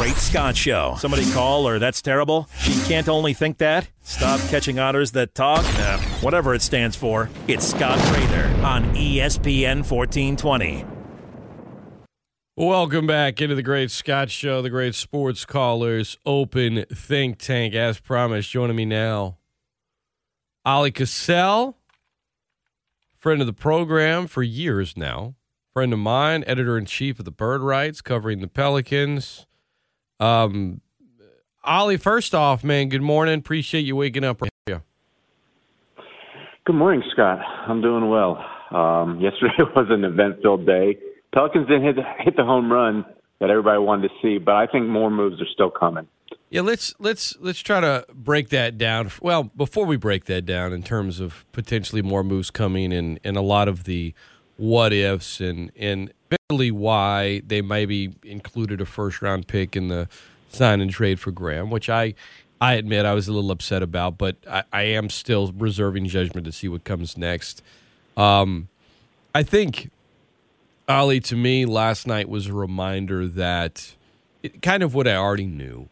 Great Scott Show. Somebody call or that's terrible? She can't only think that? Stop catching otters that talk? Nah, whatever it stands for. It's Scott Prather on ESPN 1420. Welcome back into the Great Scott Show, the Great Sports Callers Open Think Tank. As promised, joining me now, Oleh Kosel, friend of the program for years now, friend of mine, editor in chief of the Bird Writes, covering the Pelicans. Um, Oleh, first off, man, good morning. Appreciate you waking up. Good morning, Scott. I'm doing well. Um, yesterday was an event-filled day. Pelicans didn't hit the, hit the home run that everybody wanted to see, but I think more moves are still coming. Yeah, let's let's let's try to break that down. Well, before we break that down, in terms of potentially more moves coming and and a lot of the what ifs and and basically why they maybe included a first round pick in the sign and trade for Graham, which I I admit I was a little upset about, but I, I am still reserving judgment to see what comes next. Um, I think Oleh, to me, last night was a reminder that it, kind of what I already knew.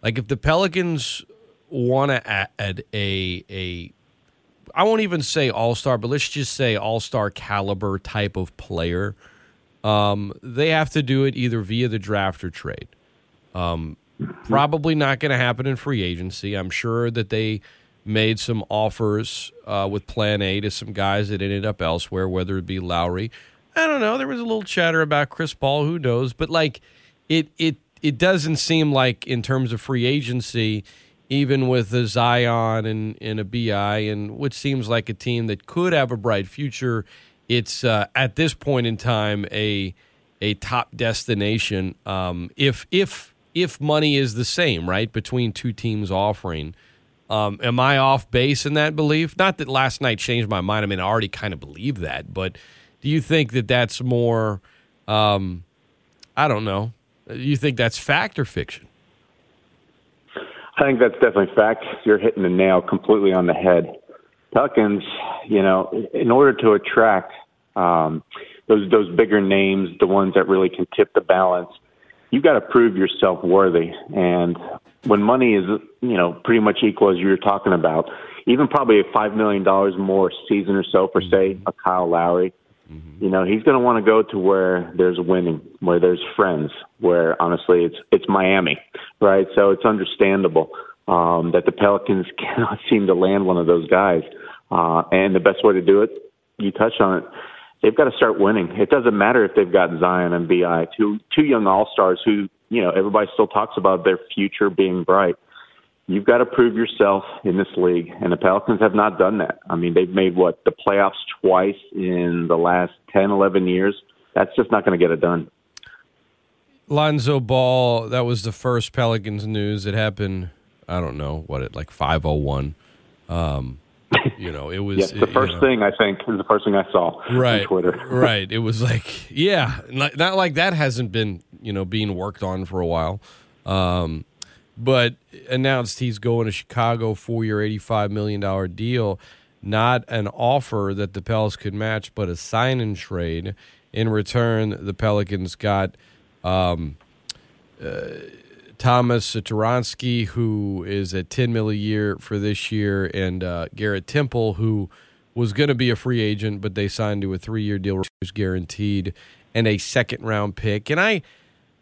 Like if the Pelicans want to add a a I won't even say all star, but let's just say all star caliber type of player, um, they have to do it either via the draft or trade. Um, probably not going to happen in free agency. I'm sure that they made some offers uh, with Plan A to some guys that ended up elsewhere, whether it be Lowry. I don't know. There was a little chatter about Chris Paul. Who knows? But like, it it it doesn't seem like in terms of free agency, even with a Zion and, and a BI and what seems like a team that could have a bright future, it's uh, at this point in time a a top destination. Um, if if if money is the same, right, between two teams offering. Um, am I off base in that belief? Not that last night changed my mind. I mean, I already kind of believe that, but do you think that that's more? Um, I don't know. You think that's fact or fiction? I think that's definitely fact. You're hitting the nail completely on the head. Pelicans, you know, in order to attract um, those those bigger names, the ones that really can tip the balance, you've got to prove yourself worthy. And when money is, you know, pretty much equal as you were talking about, even probably a five million dollars more season or so for say a Kyle Lowry, you know, he's going to want to go to where there's winning, where there's friends, where honestly it's it's Miami, right? So it's understandable um, that the Pelicans cannot seem to land one of those guys. Uh, and the best way to do it, you touched on it, they've got to start winning. It doesn't matter if they've got Zion and BI, two two young all stars who you know everybody still talks about their future being bright you've got to prove yourself in this league, and the Pelicans have not done that. I mean, they've made what the playoffs twice in the last 10, 11 years. That's just not going to get it done. Lonzo Ball, that was the first Pelicans news. It happened, I don't know, what it like 501. Um, you know, it was yes, the first you know, thing I think is the first thing I saw right, on Twitter. right. It was like, yeah, not, not like that hasn't been, you know, being worked on for a while. Um, but announced he's going to Chicago four year, $85 million deal. Not an offer that the Pels could match, but a sign and trade. In return, the Pelicans got um, uh, Tomas Satoransky, who is at 10 mil a year for this year, and uh, Garrett Temple, who was going to be a free agent, but they signed to a three year deal, which was guaranteed, and a second round pick. And I,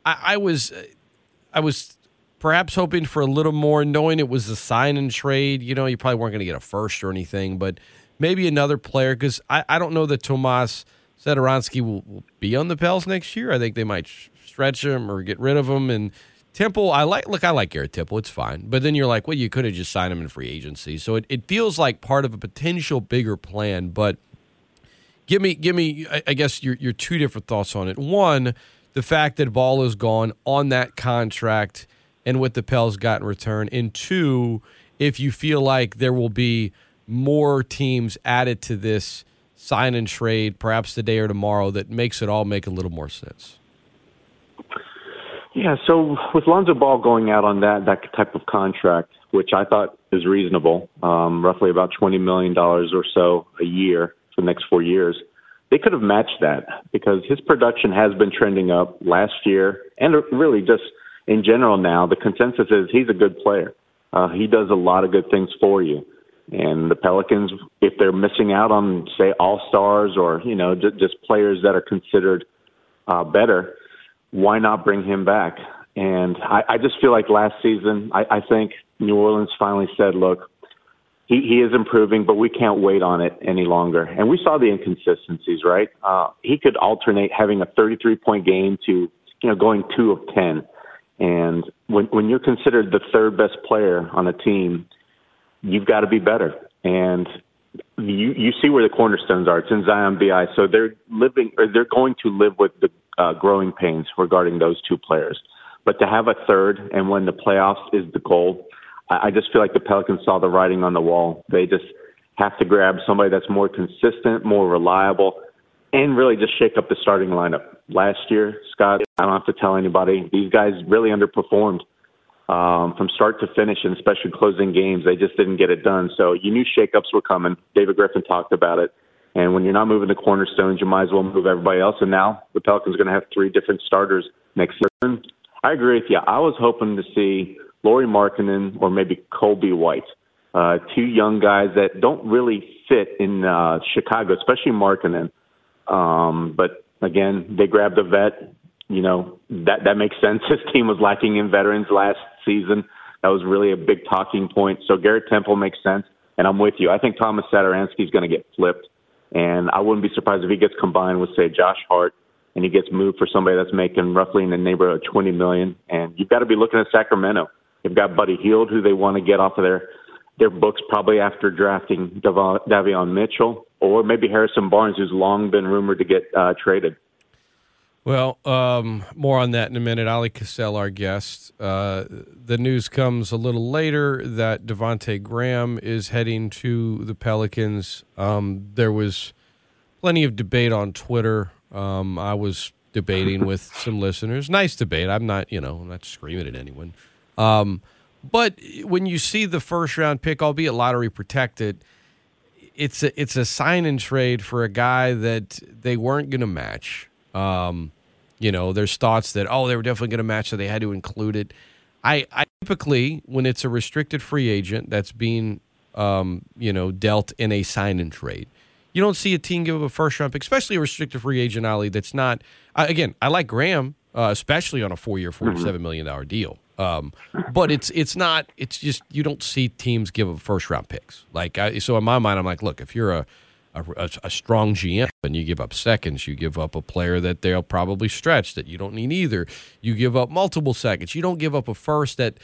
I, I was, I was perhaps hoping for a little more, knowing it was a sign and trade. You know, you probably weren't going to get a first or anything, but maybe another player because I, I don't know that Tomas Satoransky will, will, be on the Pels next year. I think they might stretch him or get rid of him. And Temple, I like. Look, I like Garrett Temple. It's fine, but then you're like, well, you could have just signed him in free agency. So it, it feels like part of a potential bigger plan. But give me, give me, I, I guess your your two different thoughts on it. One, the fact that Ball is gone on that contract and what the Pels got in return. And two, if you feel like there will be more teams added to this sign and trade, perhaps today or tomorrow, that makes it all make a little more sense. Yeah, so with Lonzo Ball going out on that that type of contract, which I thought is reasonable, um, roughly about twenty million dollars or so a year for the next four years, they could have matched that because his production has been trending up last year and really just in general now, the consensus is he's a good player. Uh, he does a lot of good things for you. And the Pelicans, if they're missing out on, say, all stars or, you know, just, just players that are considered uh, better, why not bring him back? And I, I just feel like last season, I, I think New Orleans finally said, look, he, he is improving, but we can't wait on it any longer. And we saw the inconsistencies, right? Uh, he could alternate having a 33 point game to, you know, going two of 10. And when, when you're considered the third best player on a team, you've got to be better. And you, you see where the cornerstones are. It's in Zion BI. So they're living, or they're going to live with the uh, growing pains regarding those two players. But to have a third and when the playoffs is the goal, I, I just feel like the Pelicans saw the writing on the wall. They just have to grab somebody that's more consistent, more reliable, and really just shake up the starting lineup. Last year, Scott, I don't have to tell anybody, these guys really underperformed um, from start to finish, and especially closing games. They just didn't get it done. So you knew shakeups were coming. David Griffin talked about it. And when you're not moving the cornerstones, you might as well move everybody else. And now the Pelicans are going to have three different starters next season. I agree with you. I was hoping to see Lauri Markkanen or maybe Coby White, uh, two young guys that don't really fit in uh, Chicago, especially Markkanen. Um, but again, they grabbed a vet. You know that that makes sense. His team was lacking in veterans last season. That was really a big talking point. So Garrett Temple makes sense, and I'm with you. I think Tomas Satoransky is going to get flipped, and I wouldn't be surprised if he gets combined with say Josh Hart, and he gets moved for somebody that's making roughly in the neighborhood of 20 million. And you've got to be looking at Sacramento. They've got Buddy Hield, who they want to get off of their their books probably after drafting Davion Mitchell or maybe Harrison Barnes, who's long been rumored to get uh, traded. Well, um, more on that in a minute. Oleh Kosel, our guest. Uh, the news comes a little later that Devonte Graham is heading to the Pelicans. Um, there was plenty of debate on Twitter. Um, I was debating with some listeners. Nice debate. I'm not, you know, I'm not screaming at anyone. Um, but when you see the first round pick, albeit lottery protected, it's a it's a sign and trade for a guy that they weren't going to match. Um, you know, there's thoughts that oh they were definitely going to match, so they had to include it. I, I typically when it's a restricted free agent that's being um, you know dealt in a sign and trade, you don't see a team give up a first round especially a restricted free agent. Oleh, that's not uh, again. I like Graham, uh, especially on a four year, forty seven million dollar deal. Um, but it's it's not. It's just you don't see teams give up first round picks. Like I, so in my mind, I'm like, look, if you're a, a a strong GM and you give up seconds, you give up a player that they'll probably stretch that you don't need either. You give up multiple seconds. You don't give up a first that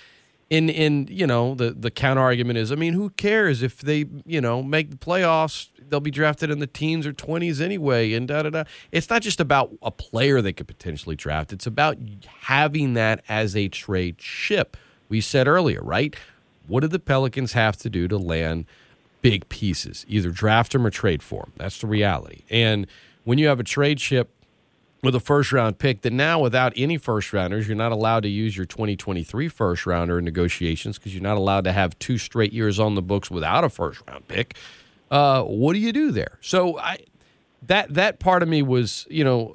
in in you know the the counter argument is I mean who cares if they you know make the playoffs they'll be drafted in the teens or 20s anyway and da da da. It's not just about a player they could potentially draft. It's about having that as a trade ship. We said earlier right? What do the Pelicans have to do to land big pieces? Either draft them or trade for them that's the reality. And when you have a trade ship with a first round pick that now without any first rounders you're not allowed to use your 2023 first rounder in negotiations because you're not allowed to have two straight years on the books without a first round pick uh, what do you do there so i that that part of me was you know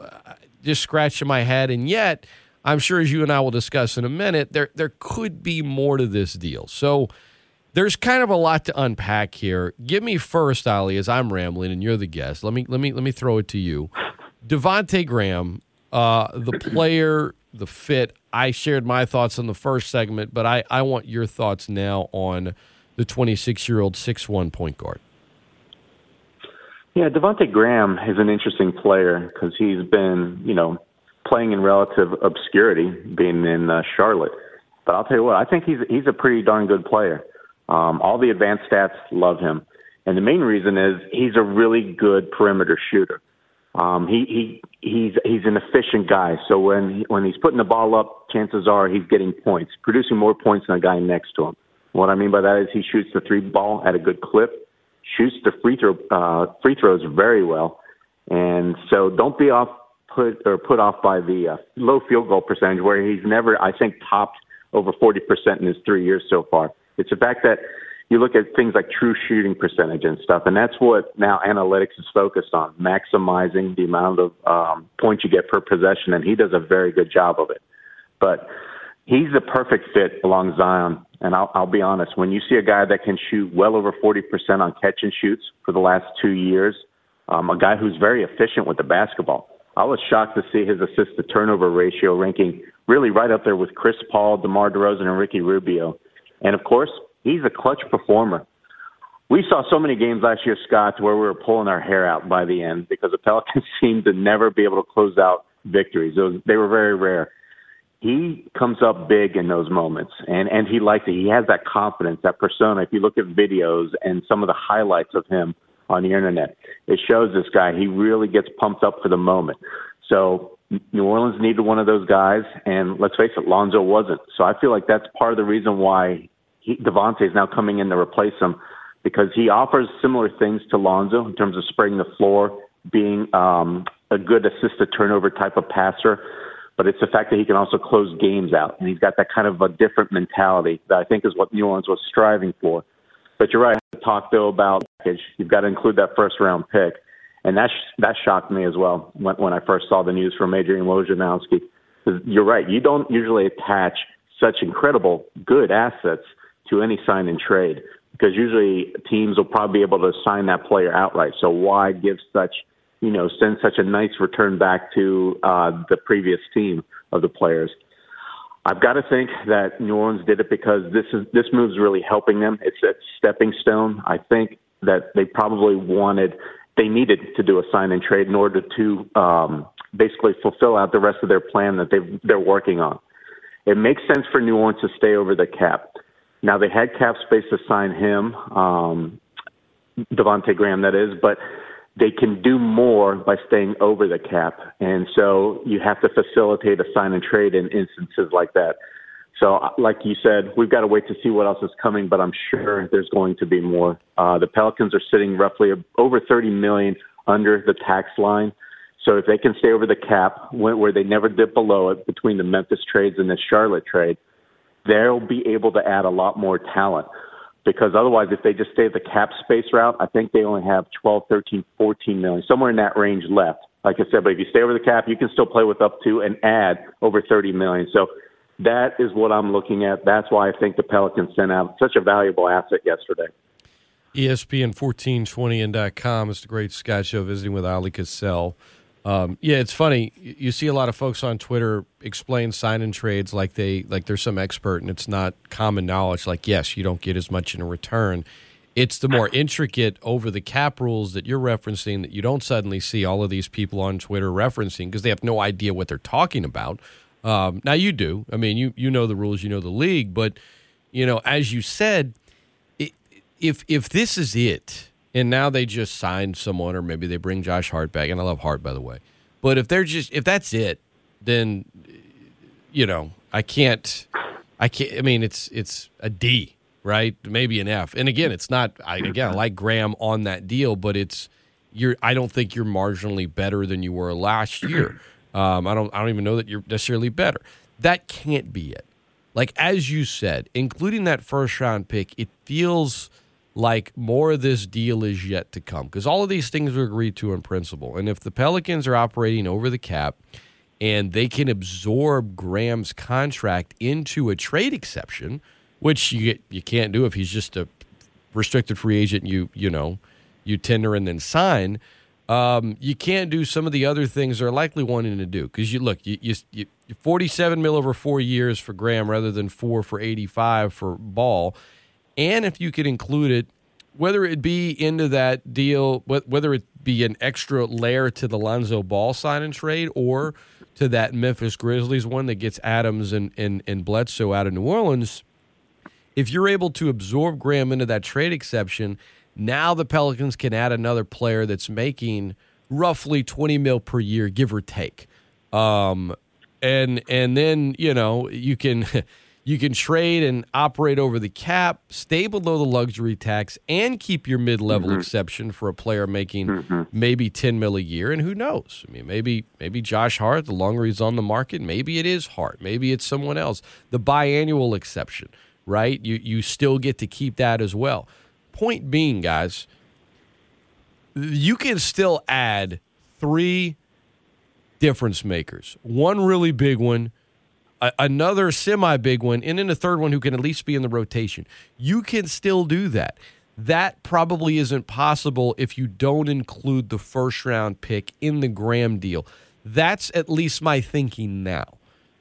just scratching my head and yet i'm sure as you and i will discuss in a minute there there could be more to this deal so there's kind of a lot to unpack here. Give me first, Oleh, as I'm rambling and you're the guest. Let me let me let me throw it to you. Devonte Graham, uh, the player, the fit. I shared my thoughts in the first segment, but I, I want your thoughts now on the 26 year old six one point guard. Yeah, Devonte Graham is an interesting player because he's been, you know, playing in relative obscurity, being in uh, Charlotte. But I'll tell you what, I think he's he's a pretty darn good player. Um, all the advanced stats love him, and the main reason is he's a really good perimeter shooter. Um, he he he's he's an efficient guy. So when when he's putting the ball up, chances are he's getting points, producing more points than the guy next to him. What I mean by that is he shoots the three ball at a good clip, shoots the free throw uh, free throws very well, and so don't be off put or put off by the uh, low field goal percentage where he's never I think topped over 40% in his three years so far. It's the fact that you look at things like true shooting percentage and stuff, and that's what now analytics is focused on, maximizing the amount of um, points you get per possession, and he does a very good job of it. But he's the perfect fit along Zion. And I'll, I'll be honest, when you see a guy that can shoot well over 40% on catch and shoots for the last two years, um, a guy who's very efficient with the basketball, I was shocked to see his assist to turnover ratio ranking really right up there with Chris Paul, DeMar DeRozan, and Ricky Rubio. And of course, he's a clutch performer. We saw so many games last year, Scott, where we were pulling our hair out by the end because the Pelicans seemed to never be able to close out victories. They were very rare. He comes up big in those moments, and and he likes it. He has that confidence, that persona. If you look at videos and some of the highlights of him on the internet, it shows this guy. He really gets pumped up for the moment. So New Orleans needed one of those guys, and let's face it, Lonzo wasn't. So I feel like that's part of the reason why he, Devonte is now coming in to replace him because he offers similar things to Lonzo in terms of spreading the floor, being um, a good assist to turnover type of passer. But it's the fact that he can also close games out, and he's got that kind of a different mentality that I think is what New Orleans was striving for. But you're right. I talk though about package. You've got to include that first round pick, and that sh- that shocked me as well when, when I first saw the news from Adrian Wojnarowski. You're right. You don't usually attach such incredible good assets to any sign and trade because usually teams will probably be able to sign that player outright. So why give such, you know, send such a nice return back to uh, the previous team of the players? I've got to think that New Orleans did it because this is this move's really helping them. It's a stepping stone. I think that they probably wanted, they needed to do a sign and trade in order to um, basically fulfill out the rest of their plan that they they're working on. It makes sense for New Orleans to stay over the cap. Now they had cap space to sign him, um, Devonte Graham, that is, but they can do more by staying over the cap, and so you have to facilitate a sign and trade in instances like that. So, like you said, we've got to wait to see what else is coming, but I'm sure there's going to be more. Uh, the Pelicans are sitting roughly over 30 million under the tax line. So if they can stay over the cap, where they never dip below it between the Memphis trades and the Charlotte trade, they'll be able to add a lot more talent. Because otherwise if they just stay the cap space route i think they only have 12 13 14 million somewhere in that range left. Like i said but if you stay over the cap you can still play with up to and add over 30 million. So that is what i'm looking at. That's why i think the pelicans sent out such a valuable asset yesterday. Espn 1420 and com is the great Scott show visiting with oleh kosel um, yeah, it's funny. You see a lot of folks on Twitter explain sign and trades like they like they're some expert, and it's not common knowledge. Like, yes, you don't get as much in a return. It's the more intricate over the cap rules that you're referencing that you don't suddenly see all of these people on Twitter referencing because they have no idea what they're talking about. Um, now you do. I mean, you you know the rules, you know the league, but you know, as you said, if if this is it and now they just signed someone, or maybe they bring Josh Hart back, and I love Hart by the way. But if they're just if that's it, then you know I can't. I can't. I mean, it's it's a D, right? Maybe an F. And again, it's not. I, again, I like Graham on that deal, but it's you're. I don't think you're marginally better than you were last year. Um, I don't. I don't even know that you're necessarily better. That can't be it. Like as you said, including that first round pick, it feels like more of this deal is yet to come because all of these things are agreed to in principle. And if the Pelicans are operating over the cap and they can absorb Graham's contract into a trade exception, which you you can't do if he's just a restricted free agent. You you know you tender and then sign. Um, you can't do some of the other things they're likely wanting to do because you look you, you, you 47 mil over four years for Graham rather than four for 85 for Ball and if you could include it, whether it be into that deal, whether it be an extra layer to the Lonzo Ball sign and trade or to that Memphis Grizzlies one that gets Adams and, and, and Bledsoe out of New Orleans, if you're able to absorb Graham into that trade exception, now the Pelicans can add another player that's making roughly 20 mil per year, give or take. Um, and and then you know you can You can trade and operate over the cap, stay below the luxury tax, and keep your mid-level mm-hmm. exception for a player making mm-hmm. maybe ten mil a year. And who knows? I mean, maybe maybe Josh Hart. The longer he's on the market, maybe it is Hart. Maybe it's someone else. The biannual exception, right? You you still get to keep that as well. Point being, guys, you can still add three difference makers. One really big one a, another semi big one, and then a third one who can at least be in the rotation. You can still do that. That probably isn't possible if you don't include the first round pick in the Graham deal. That's at least my thinking now.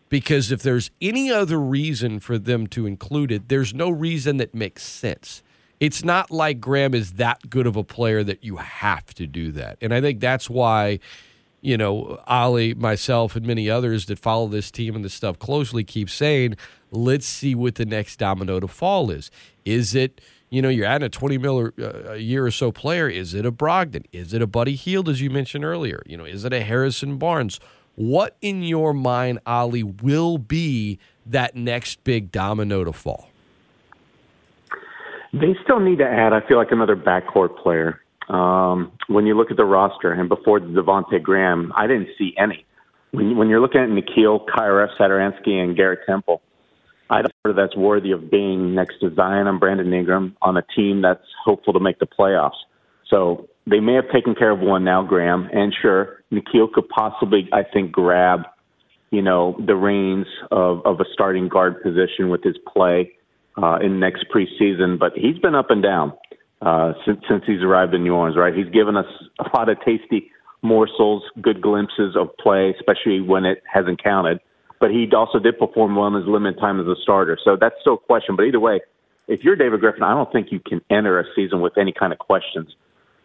Because if there's any other reason for them to include it, there's no reason that makes sense. It's not like Graham is that good of a player that you have to do that. And I think that's why you know, Oleh, myself, and many others that follow this team and this stuff closely keep saying, let's see what the next domino to fall is. Is it, you know, you're adding a 20 mil uh, a year or so player. Is it a Brogdon? Is it a Buddy Hield, as you mentioned earlier? You know, is it a Harrison Barnes? What in your mind, Oleh, will be that next big domino to fall? They still need to add, I feel like, another backcourt player. Um, when you look at the roster, and before the Devonte Graham, I didn't see any. When, when you're looking at Nickeil, Kira, Satoransky, and Garrett Temple, I don't know that's worthy of being next to Zion and Brandon Ingram on a team that's hopeful to make the playoffs. So they may have taken care of one now, Graham, and sure, Nickeil could possibly, I think, grab, you know, the reins of, of a starting guard position with his play uh, in next preseason. But he's been up and down uh, since since he's arrived in New Orleans. Right, he's given us a lot of tasty morsels, good glimpses of play, especially when it hasn't counted. But he also did perform well in his limited time as a starter, so that's still a question. But either way, if you're David Griffin, I don't think you can enter a season with any kind of questions.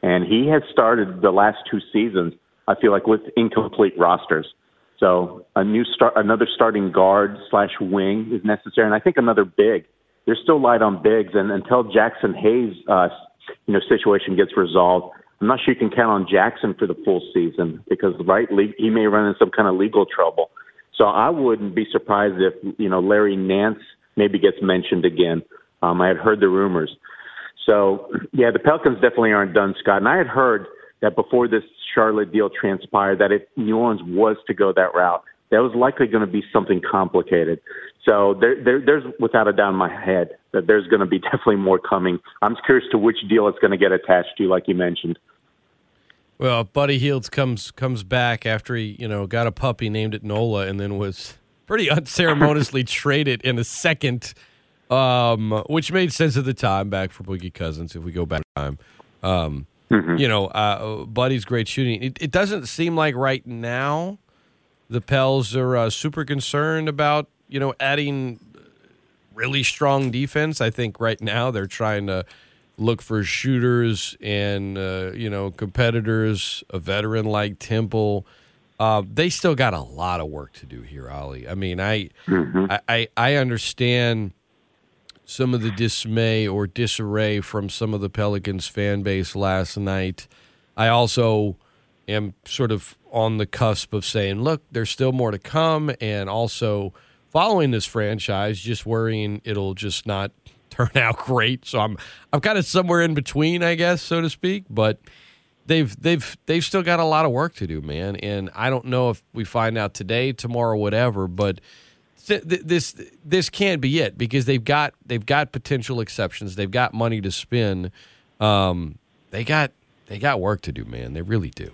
And he has started the last two seasons, I feel like, with incomplete rosters. So a new start, another starting guard slash wing is necessary, and I think another big they're still light on bigs, and until Jaxson Hayes, uh, you know, situation gets resolved, I'm not sure you can count on Jaxson for the full season because, right, he may run in some kind of legal trouble. So I wouldn't be surprised if you know Larry Nance maybe gets mentioned again. Um, I had heard the rumors. So yeah, the Pelicans definitely aren't done, Scott. And I had heard that before this Charlotte deal transpired, that if New Orleans was to go that route, that was likely going to be something complicated. So there, there, there's without a doubt in my head that there's going to be definitely more coming. I'm curious to which deal it's going to get attached to, like you mentioned. Well, Buddy Hields comes comes back after he you know got a puppy named it Nola, and then was pretty unceremoniously traded in a second, um, which made sense at the time back for Boogie Cousins. If we go back time, um, mm-hmm. you know, uh, Buddy's great shooting. It, it doesn't seem like right now the Pels are uh, super concerned about you know adding really strong defense. I think right now they're trying to look for shooters and uh, you know competitors. A veteran like Temple. Uh, they still got a lot of work to do here, Oleh. I mean, I, mm-hmm. I, I, I understand some of the dismay or disarray from some of the Pelicans fan base last night. I also am sort of on the cusp of saying, look, there's still more to come, and also following this franchise, just worrying it'll just not turn out great. So I'm I'm kind of somewhere in between, I guess, so to speak. But they've they've they've still got a lot of work to do, man. And I don't know if we find out today, tomorrow, whatever, but this this can't be it because they've got they've got potential exceptions. They've got money to spend. Um, they got they got work to do, man. They really do.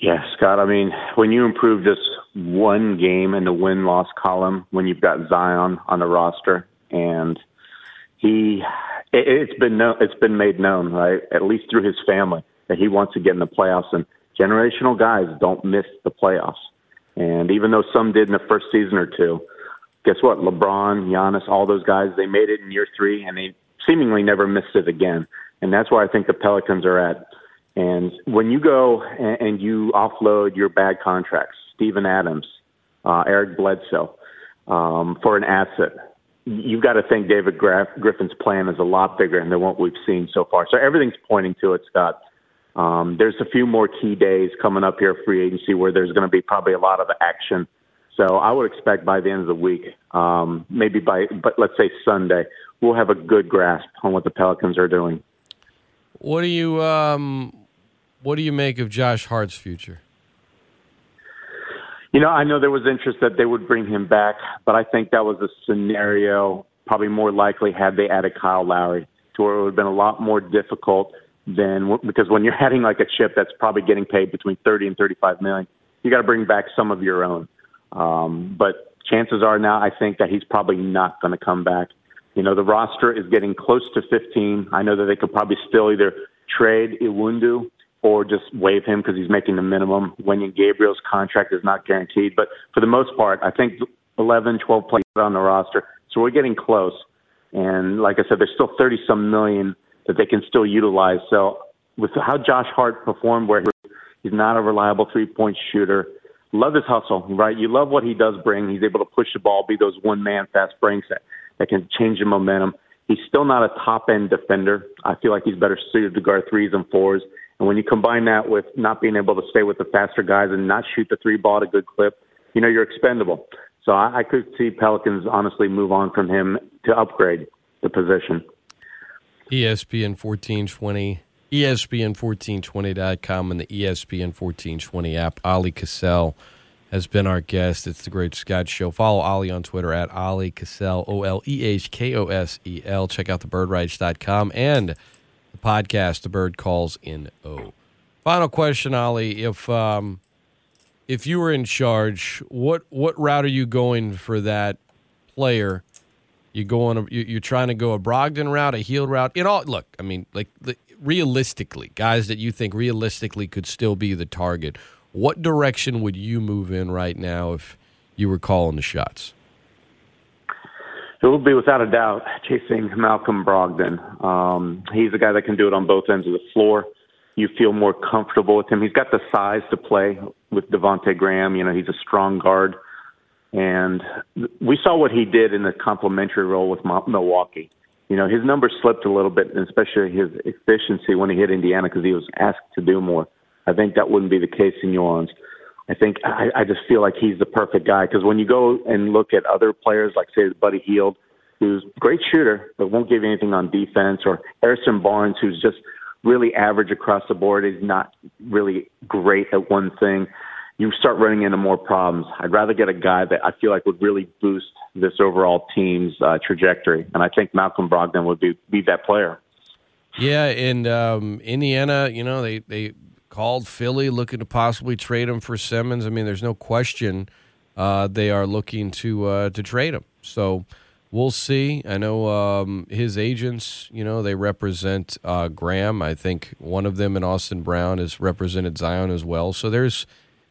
Yeah, Scott. I mean, when you improve this one game in the win loss column, when you've got Zion on the roster, and he, it, has been no, it's been made known, right, at least through his family, that he wants to get in the playoffs. And generational guys don't miss the playoffs. And even though some did in the first season or two, guess what? LeBron, Giannis, all those guys, they made it in year three, and they seemingly never missed it again. And that's where I think the Pelicans are at and when you go and, and you offload your bad contracts, Steven Adams, uh, Eric Bledsoe, um, for an asset, you've got to think David Griffin's plan is a lot bigger than what we've seen so far. So everything's pointing to it, Scott. Um, there's a few more key days coming up here, free agency, where there's going to be probably a lot of action. So I would expect by the end of the week, um, maybe by, but let's say Sunday, we'll have a good grasp on what the Pelicans are doing. What do you um, what do you make of Josh Hart's future? You know, I know there was interest that they would bring him back, but I think that was a scenario probably more likely had they added Kyle Lowry to where it would have been a lot more difficult than because when you're adding like a chip that's probably getting paid between 30 and 35 million, you got to bring back some of your own. Um, but chances are now, I think that he's probably not going to come back. You know, the roster is getting close to 15. I know that they could probably still either trade Iwundu or just waive him because he's making the minimum. Wenyen Gabriel's contract is not guaranteed. But for the most part, I think 11, 12 players on the roster. So we're getting close. And like I said, there's still 30 some million that they can still utilize. So with how Josh Hart performed, where he's not a reliable three point shooter, love his hustle, right? You love what he does bring. He's able to push the ball, be those one man fast breaks that, that can change the momentum. He's still not a top end defender. I feel like he's better suited to guard threes and fours. And when you combine that with not being able to stay with the faster guys and not shoot the three ball at a good clip, you know, you're expendable. So I, I could see Pelicans honestly move on from him to upgrade the position. ESPN 1420, ESPN1420.com, and the ESPN 1420 app. Oleh Kosel has been our guest. It's the Great Scott Show. Follow Oleh on Twitter at Oleh Kosel, O L E H K O S E L. Check out thebirdwrites.com and the podcast, The Bird Calls in O. Final question, Oleh. If um, if you were in charge, what what route are you going for that player? You going? You're trying to go a Brogdon route, a Hield route. It all look. I mean, like realistically, guys that you think realistically could still be the target. What direction would you move in right now if you were calling the shots? It will be without a doubt chasing Malcolm Brogdon. Um, he's a guy that can do it on both ends of the floor. You feel more comfortable with him. He's got the size to play with Devonte Graham. You know, he's a strong guard, and we saw what he did in the complementary role with Milwaukee. You know, his numbers slipped a little bit, especially his efficiency when he hit Indiana because he was asked to do more. I think that wouldn't be the case in New Orleans. I think I, I just feel like he's the perfect guy because when you go and look at other players like say Buddy Hield, who's a great shooter but won't give you anything on defense, or Harrison Barnes, who's just really average across the board, is not really great at one thing. You start running into more problems. I'd rather get a guy that I feel like would really boost this overall team's uh, trajectory, and I think Malcolm Brogdon would be be that player. Yeah, and um, Indiana, you know, they they called Philly looking to possibly trade him for Simmons. I mean, there's no question uh, they are looking to uh, to trade him. So we'll see. I know um, his agents, you know, they represent uh, Graham. I think one of them in Austin Brown has represented Zion as well. So there's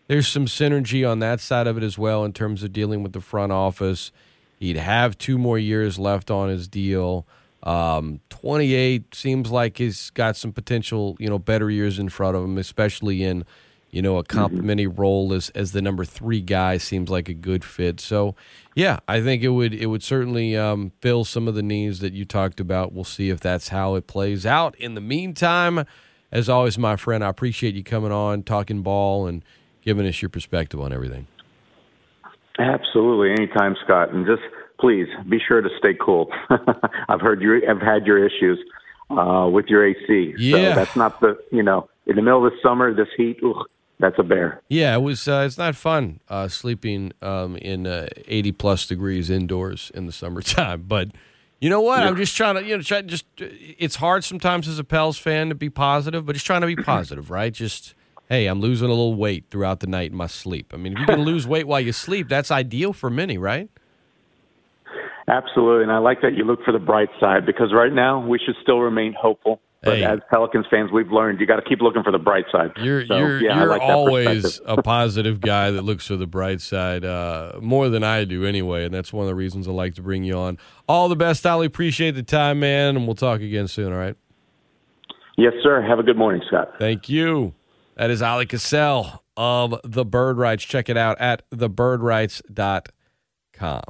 there's some synergy on that side of it as well in terms of dealing with the front office. He'd have two more years left on his deal. Um, 28 seems like he's got some potential, you know, better years in front of him, especially in, you know, a mm-hmm. mm-hmm. role as as the number three guy seems like a good fit. So, yeah, I think it would it would certainly um, fill some of the needs that you talked about. We'll see if that's how it plays out. In the meantime, as always, my friend, I appreciate you coming on, talking ball, and giving us your perspective on everything. Absolutely, anytime, Scott, and just please be sure to stay cool. I've heard you have had your issues uh, with your AC. Yeah, so that's not the you know in the middle of the summer, this heat. Ugh, that's a bear. Yeah, it was. Uh, it's not fun uh, sleeping um, in uh, eighty plus degrees indoors in the summertime. But you know what? Yeah. I'm just trying to you know try, just. It's hard sometimes as a Pels fan to be positive, but just trying to be positive, right? Just hey, I'm losing a little weight throughout the night in my sleep. I mean, if you can lose weight while you sleep, that's ideal for many, right? Absolutely, and I like that you look for the bright side because right now we should still remain hopeful. But hey, as Pelicans fans, we've learned you got to keep looking for the bright side. You're so, you're, yeah, you're like always a positive guy that looks for the bright side uh, more than I do anyway, and that's one of the reasons I like to bring you on. All the best, Oleh. Appreciate the time, man, and we'll talk again soon. All right. Yes, sir. Have a good morning, Scott. Thank you. That is Oleh Kosel of the Bird Writes. Check it out at thebirdwrites.com.